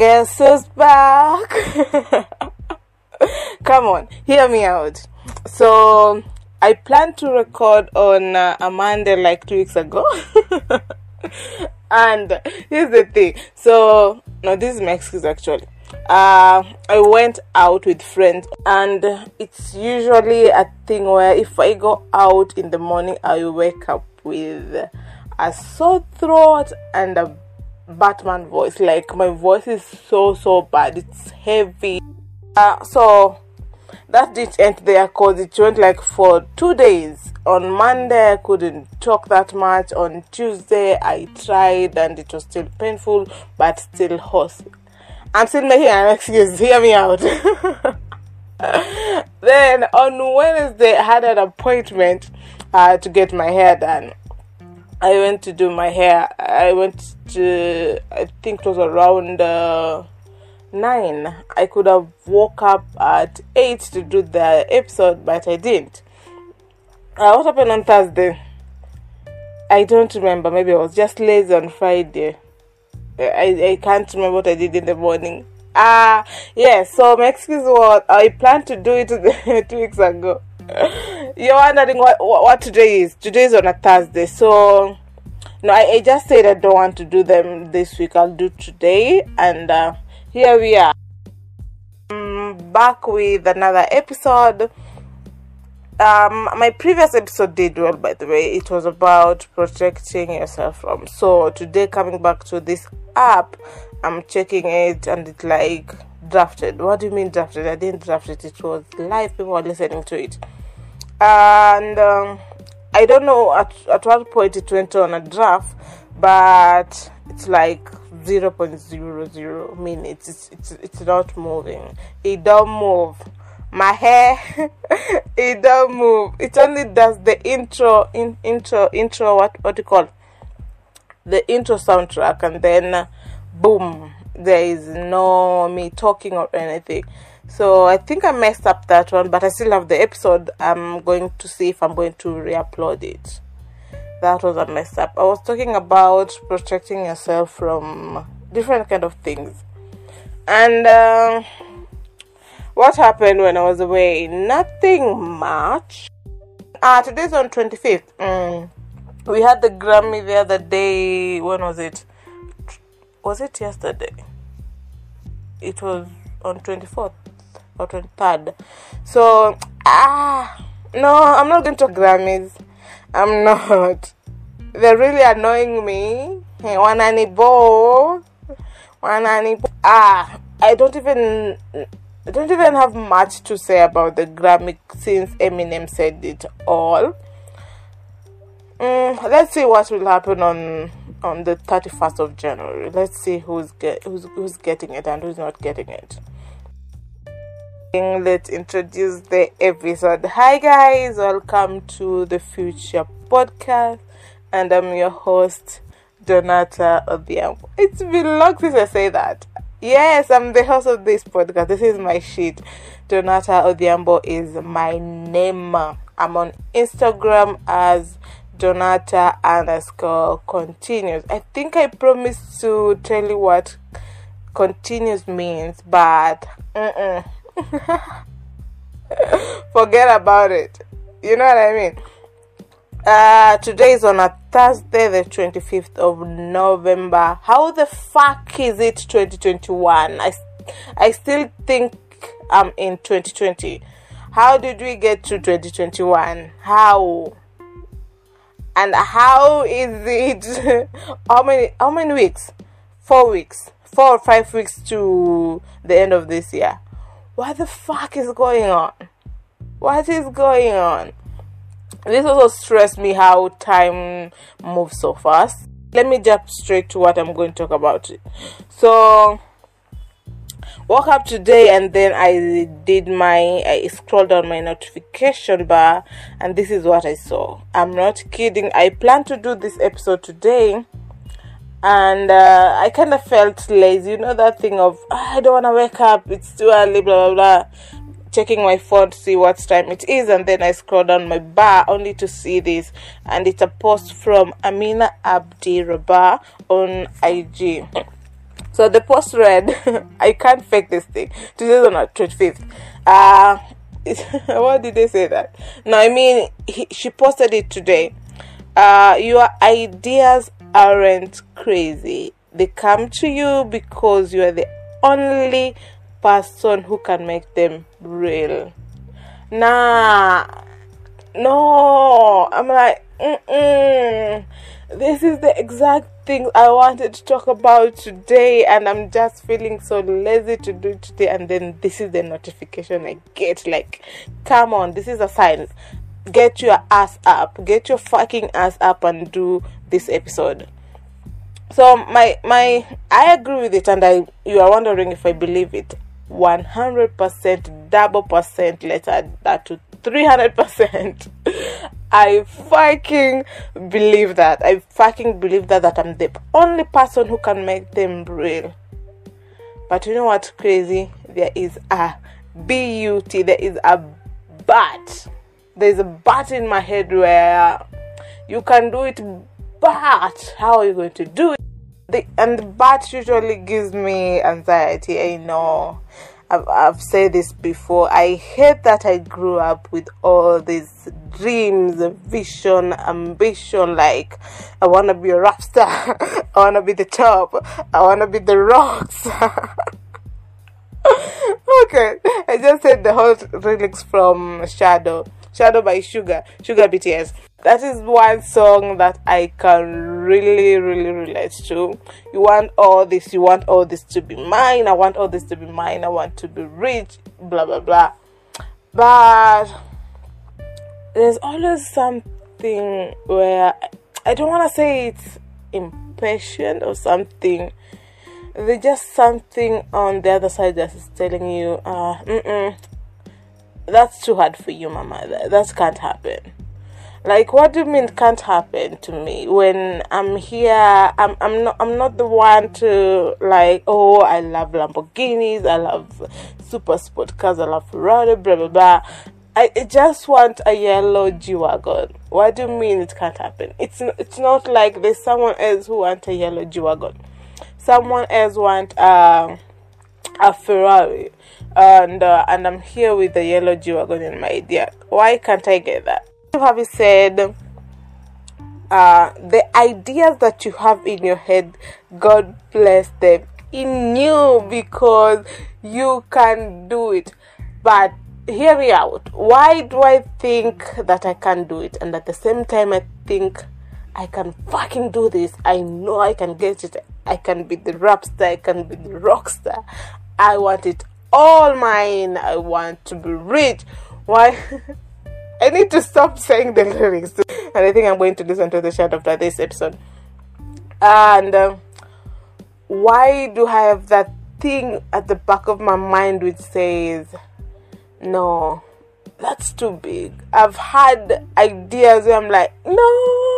guess who's back? Come on, hear me out. So, I planned to record on uh, a Monday like two weeks ago. and here's the thing. So, no, this is my excuse actually. Uh, I went out with friends, and it's usually a thing where if I go out in the morning, I wake up with a sore throat and a Batman voice. Like my voice is so so bad. It's heavy. Uh, so that didn't end there because it went like for two days. On Monday I couldn't talk that much. On Tuesday I tried and it was still painful, but still hoarse. I'm still making an excuse. Hear me out. then on Wednesday I had an appointment uh, to get my hair done. I went to do my hair. I went to, I think it was around uh, 9. I could have woke up at 8 to do the episode, but I didn't. Uh, what happened on Thursday? I don't remember. Maybe I was just lazy on Friday. I, I can't remember what I did in the morning. Ah, uh, yeah, so my excuse was I planned to do it two weeks ago. You're wondering what, what today is. Today is on a Thursday, so no, I, I just said I don't want to do them this week. I'll do today, and uh, here we are. I'm back with another episode. Um, my previous episode did well, by the way. It was about protecting yourself from. So today, coming back to this app, I'm checking it, and it's like drafted. What do you mean drafted? I didn't draft it. It was live. People were listening to it, and. Um, I don't know at, at what point it went on a draft, but it's like 0.00 minutes. It's, it's, it's not moving. It don't move. My hair, it don't move. It only does the intro, in, intro, intro, what, what do you call the intro soundtrack, and then boom, there is no me talking or anything. So I think I messed up that one, but I still have the episode. I'm going to see if I'm going to re-upload it. That was a mess up. I was talking about protecting yourself from different kind of things, and uh, what happened when I was away? Nothing much. Ah, today's on 25th. Mm. We had the Grammy the other day. When was it? Was it yesterday? It was on 24th or 23rd. So, ah, no, I'm not going to Grammys. I'm not. They're really annoying me. Hey, wanani bo, wanani bo. Ah, I don't even. I don't even have much to say about the Grammy since Eminem said it all. Mm, let's see what will happen on on the 31st of January. Let's see who's get who's who's getting it and who's not getting it let's introduce the episode. Hi, guys, welcome to the Future Podcast, and I'm your host, Donata Odhiambo. It's been long since I say that. Yes, I'm the host of this podcast. This is my shit. Donata Odhiambo is my name. I'm on Instagram as Donata underscore continues. I think I promised to tell you what continues means, but. Mm-mm Forget about it. You know what I mean? Uh, today is on a Thursday, the 25th of November. How the fuck is it 2021? I, I still think I'm in 2020. How did we get to 2021? How? And how is it? how many? How many weeks? Four weeks. Four or five weeks to the end of this year what the fuck is going on? What is going on? This also stressed me how time moves so fast. Let me jump straight to what I'm going to talk about. So, woke up today and then I did my I scrolled on my notification bar and this is what I saw. I'm not kidding. I plan to do this episode today and uh, I kind of felt lazy. You know that thing of oh, I don't want to wake up. It's too early. Blah blah blah. Checking my phone to see what time it is, and then I scroll down my bar only to see this, and it's a post from Amina Abdi Rabar on IG. So the post read, I can't fake this thing. Today's on the 25th. Uh, what did they say that? No, I mean, he, she posted it today. Uh, your ideas aren't crazy. They come to you because you are the only person who can make them real. Nah, no. I'm like, mm this is the exact thing I wanted to talk about today, and I'm just feeling so lazy to do it today. And then this is the notification I get. Like, come on, this is a sign. Get your ass up, get your fucking ass up, and do this episode. So my my I agree with it, and I you are wondering if I believe it. 100% double percent let's that to 300% I fucking believe that. I fucking believe that that I'm the only person who can make them real. But you know what's crazy? There is a B-U-T. There is a but. There's a but in my head where you can do it, but how are you going to do it? The, and the but usually gives me anxiety. I know. I've, I've said this before. I hate that I grew up with all these dreams, vision, ambition. Like, I want to be a rap star. I want to be the top. I want to be the rocks. okay, I just said the whole lyrics from Shadow. Shadow by Suga, Suga BTS that is one song that I can really, really relate to. You want all this, you want all this to be mine, I want all this to be mine, I want to be rich, blah blah blah. But there's always something where I don't want to say it's impatient or something. There's just something on the other side that is telling you, uh, that's too hard for you, mama. That, that can't happen like what do you mean can't happen to me when i'm here i'm i'm not i'm not the one to like oh i love lamborghinis i love super sport cars i love ferrari blah blah blah I, just want a yellow G-Wagon. What do you mean it can't happen? It's it's not like there's someone else who wants a yellow G-Wagon. Someone else want uh, a Ferrari, and uh, and I'm here with the yellow G-Wagon in my idea. Why can't I get that? You have said uh, the ideas that you have in your head, God bless them in you because you can do it. But hear me out. Why do I think that I can do it? And at the same time, I think I can fucking do this. I know I can get it. I can be the rap star. I can be the rock star. I want it all mine. I want to be rich. Why? I need to stop saying the lyrics. And I think I'm going to listen to the chat after this episode. And uh, why do I have that thing at the back of my mind which says, no, that's too big? I've had ideas where I'm like, no,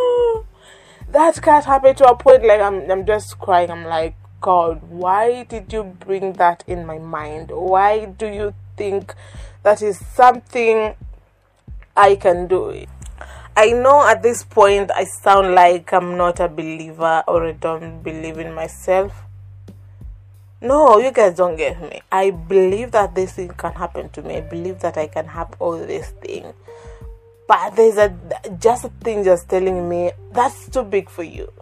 that can't happen to a point. Like, I'm, I'm just crying. I'm like, God, why did you bring that in my mind? Why do you think that is something I can do. I know at this point I sound like I'm not a believer or I don't believe in myself. No, you guys don't get me. I believe that this thing can happen to me. I believe that I can have all this thing. But there's a just a thing just telling me that's too big for you.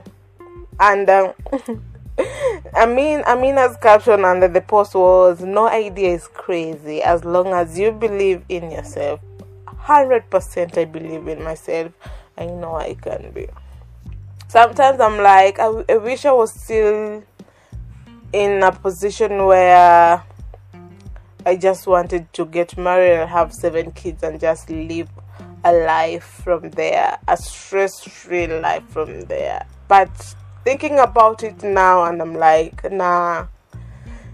And um, I mean, Amina's caption under the post was no idea is crazy as long as you believe in yourself 100% I believe in myself. I know I can be. Sometimes I'm like, I, I wish I was still in a position where I just wanted to get married and have seven kids and just live a life from there, a stress free life from there. But thinking about it now, and I'm like, nah,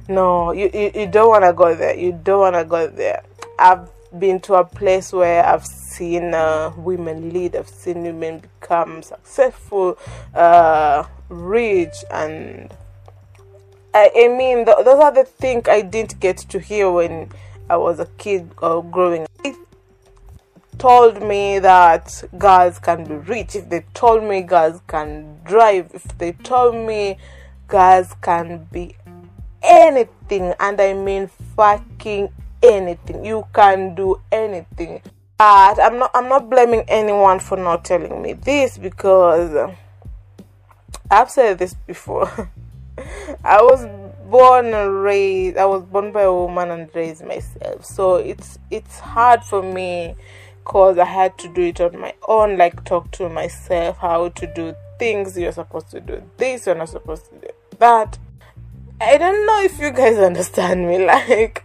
no, you, you, you don't want to go there. You don't want to go there. I've been to a place where I've seen uh, women lead, I've seen women become successful, uh, rich, and I, I mean, th- those are the things I didn't get to hear when I was a kid or growing It told me that girls can be rich, if they told me girls can drive, if they told me girls can be anything, and I mean fucking anything. You can do anything. But I'm not I'm not blaming anyone for not telling me this because I've said this before. I was born and raised I was born by a woman and raised myself. So it's it's hard for me cause I had to do it on my own, like talk to myself how to do things you're supposed to do this, you're not supposed to do that. I don't know if you guys understand me. Like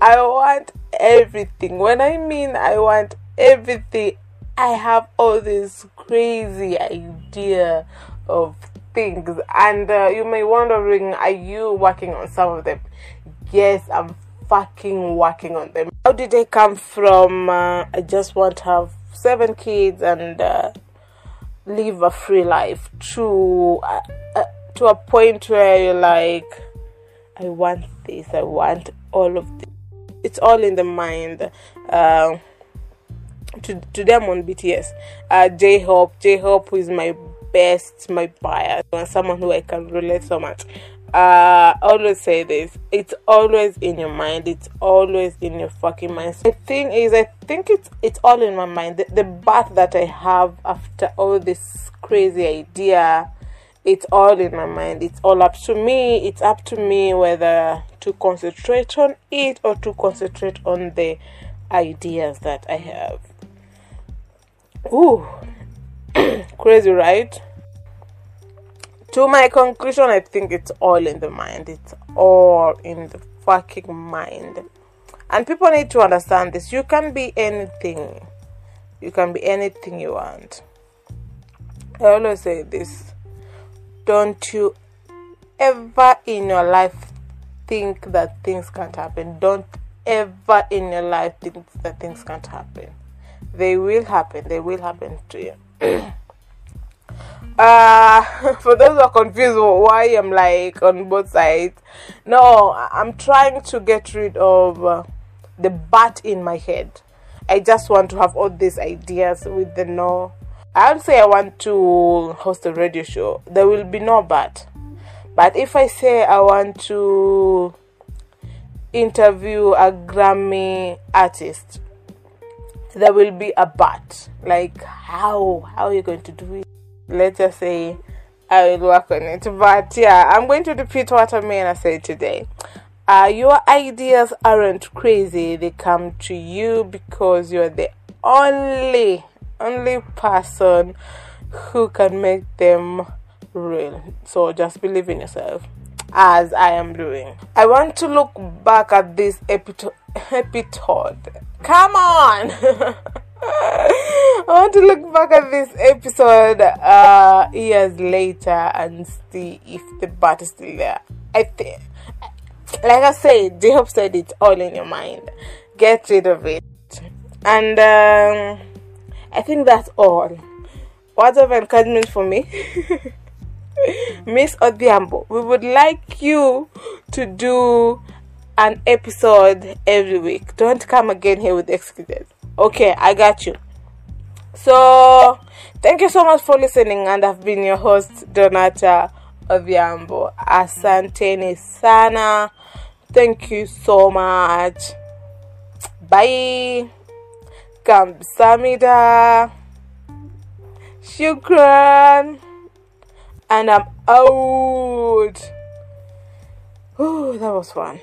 I want everything. When I mean I want everything, I have all this crazy idea of things, and uh, you may wondering, are you working on some of them? Yes, I'm fucking working on them. How did they come from? Uh, I just want to have seven kids and uh, live a free life to uh, uh, to a point where you're like, I want this, I want all of this it's all in the mind. Uh, to to them on BTS, uh, J Hope, J Hope is my best, my bias, and someone who I can relate so much. Uh, always say this. It's always in your mind. It's always in your fucking mind. The thing is, I think it's it's all in my mind. The, the bath that I have after all this crazy idea it's all in my mind. It's all up to me. It's up to me whether to concentrate on it or to concentrate on the ideas that I have. Ooh, crazy, right? To my conclusion, I think it's all in the mind. It's all in the fucking mind. And people need to understand this. You can be anything. You can be anything you want. I always say this don't you ever in your life think that things can't happen. Don't ever in your life think that things can't happen. They will happen. They will happen to you. uh for those who are confused why I'm like on both sides, no, I'm trying to get rid of uh, the bat in my head. I just want to have all these ideas with the no I would say I want to host a radio show. There will be no bat But if I say I want to interview a Grammy artist, there will be a bat Like how how are you going to do it? Let's just say I will work on it. But yeah, I'm going to repeat what I mean I said today. Uh, your ideas aren't crazy. They come to you because you're the only only person who can make them real. So just believe in yourself as I am doing. I want to look back at this episode. Come on! I want to look back at this episode uh, years later and see if the bat is still there. I think, like I said, J Hope said it's all in your mind. Get rid of it. And um, I think that's all. Words of encouragement for me. Miss Odhiambo, we would like you to do an episode every week. Don't come again here with excuses. Okay, I got you. So, thank you so much for listening, and I've been your host, Donata Odhiambo. Asanteni sana. Thank you so much. Bye. Kamsamida. Shukran. And I'm out. Ooh, that was fun.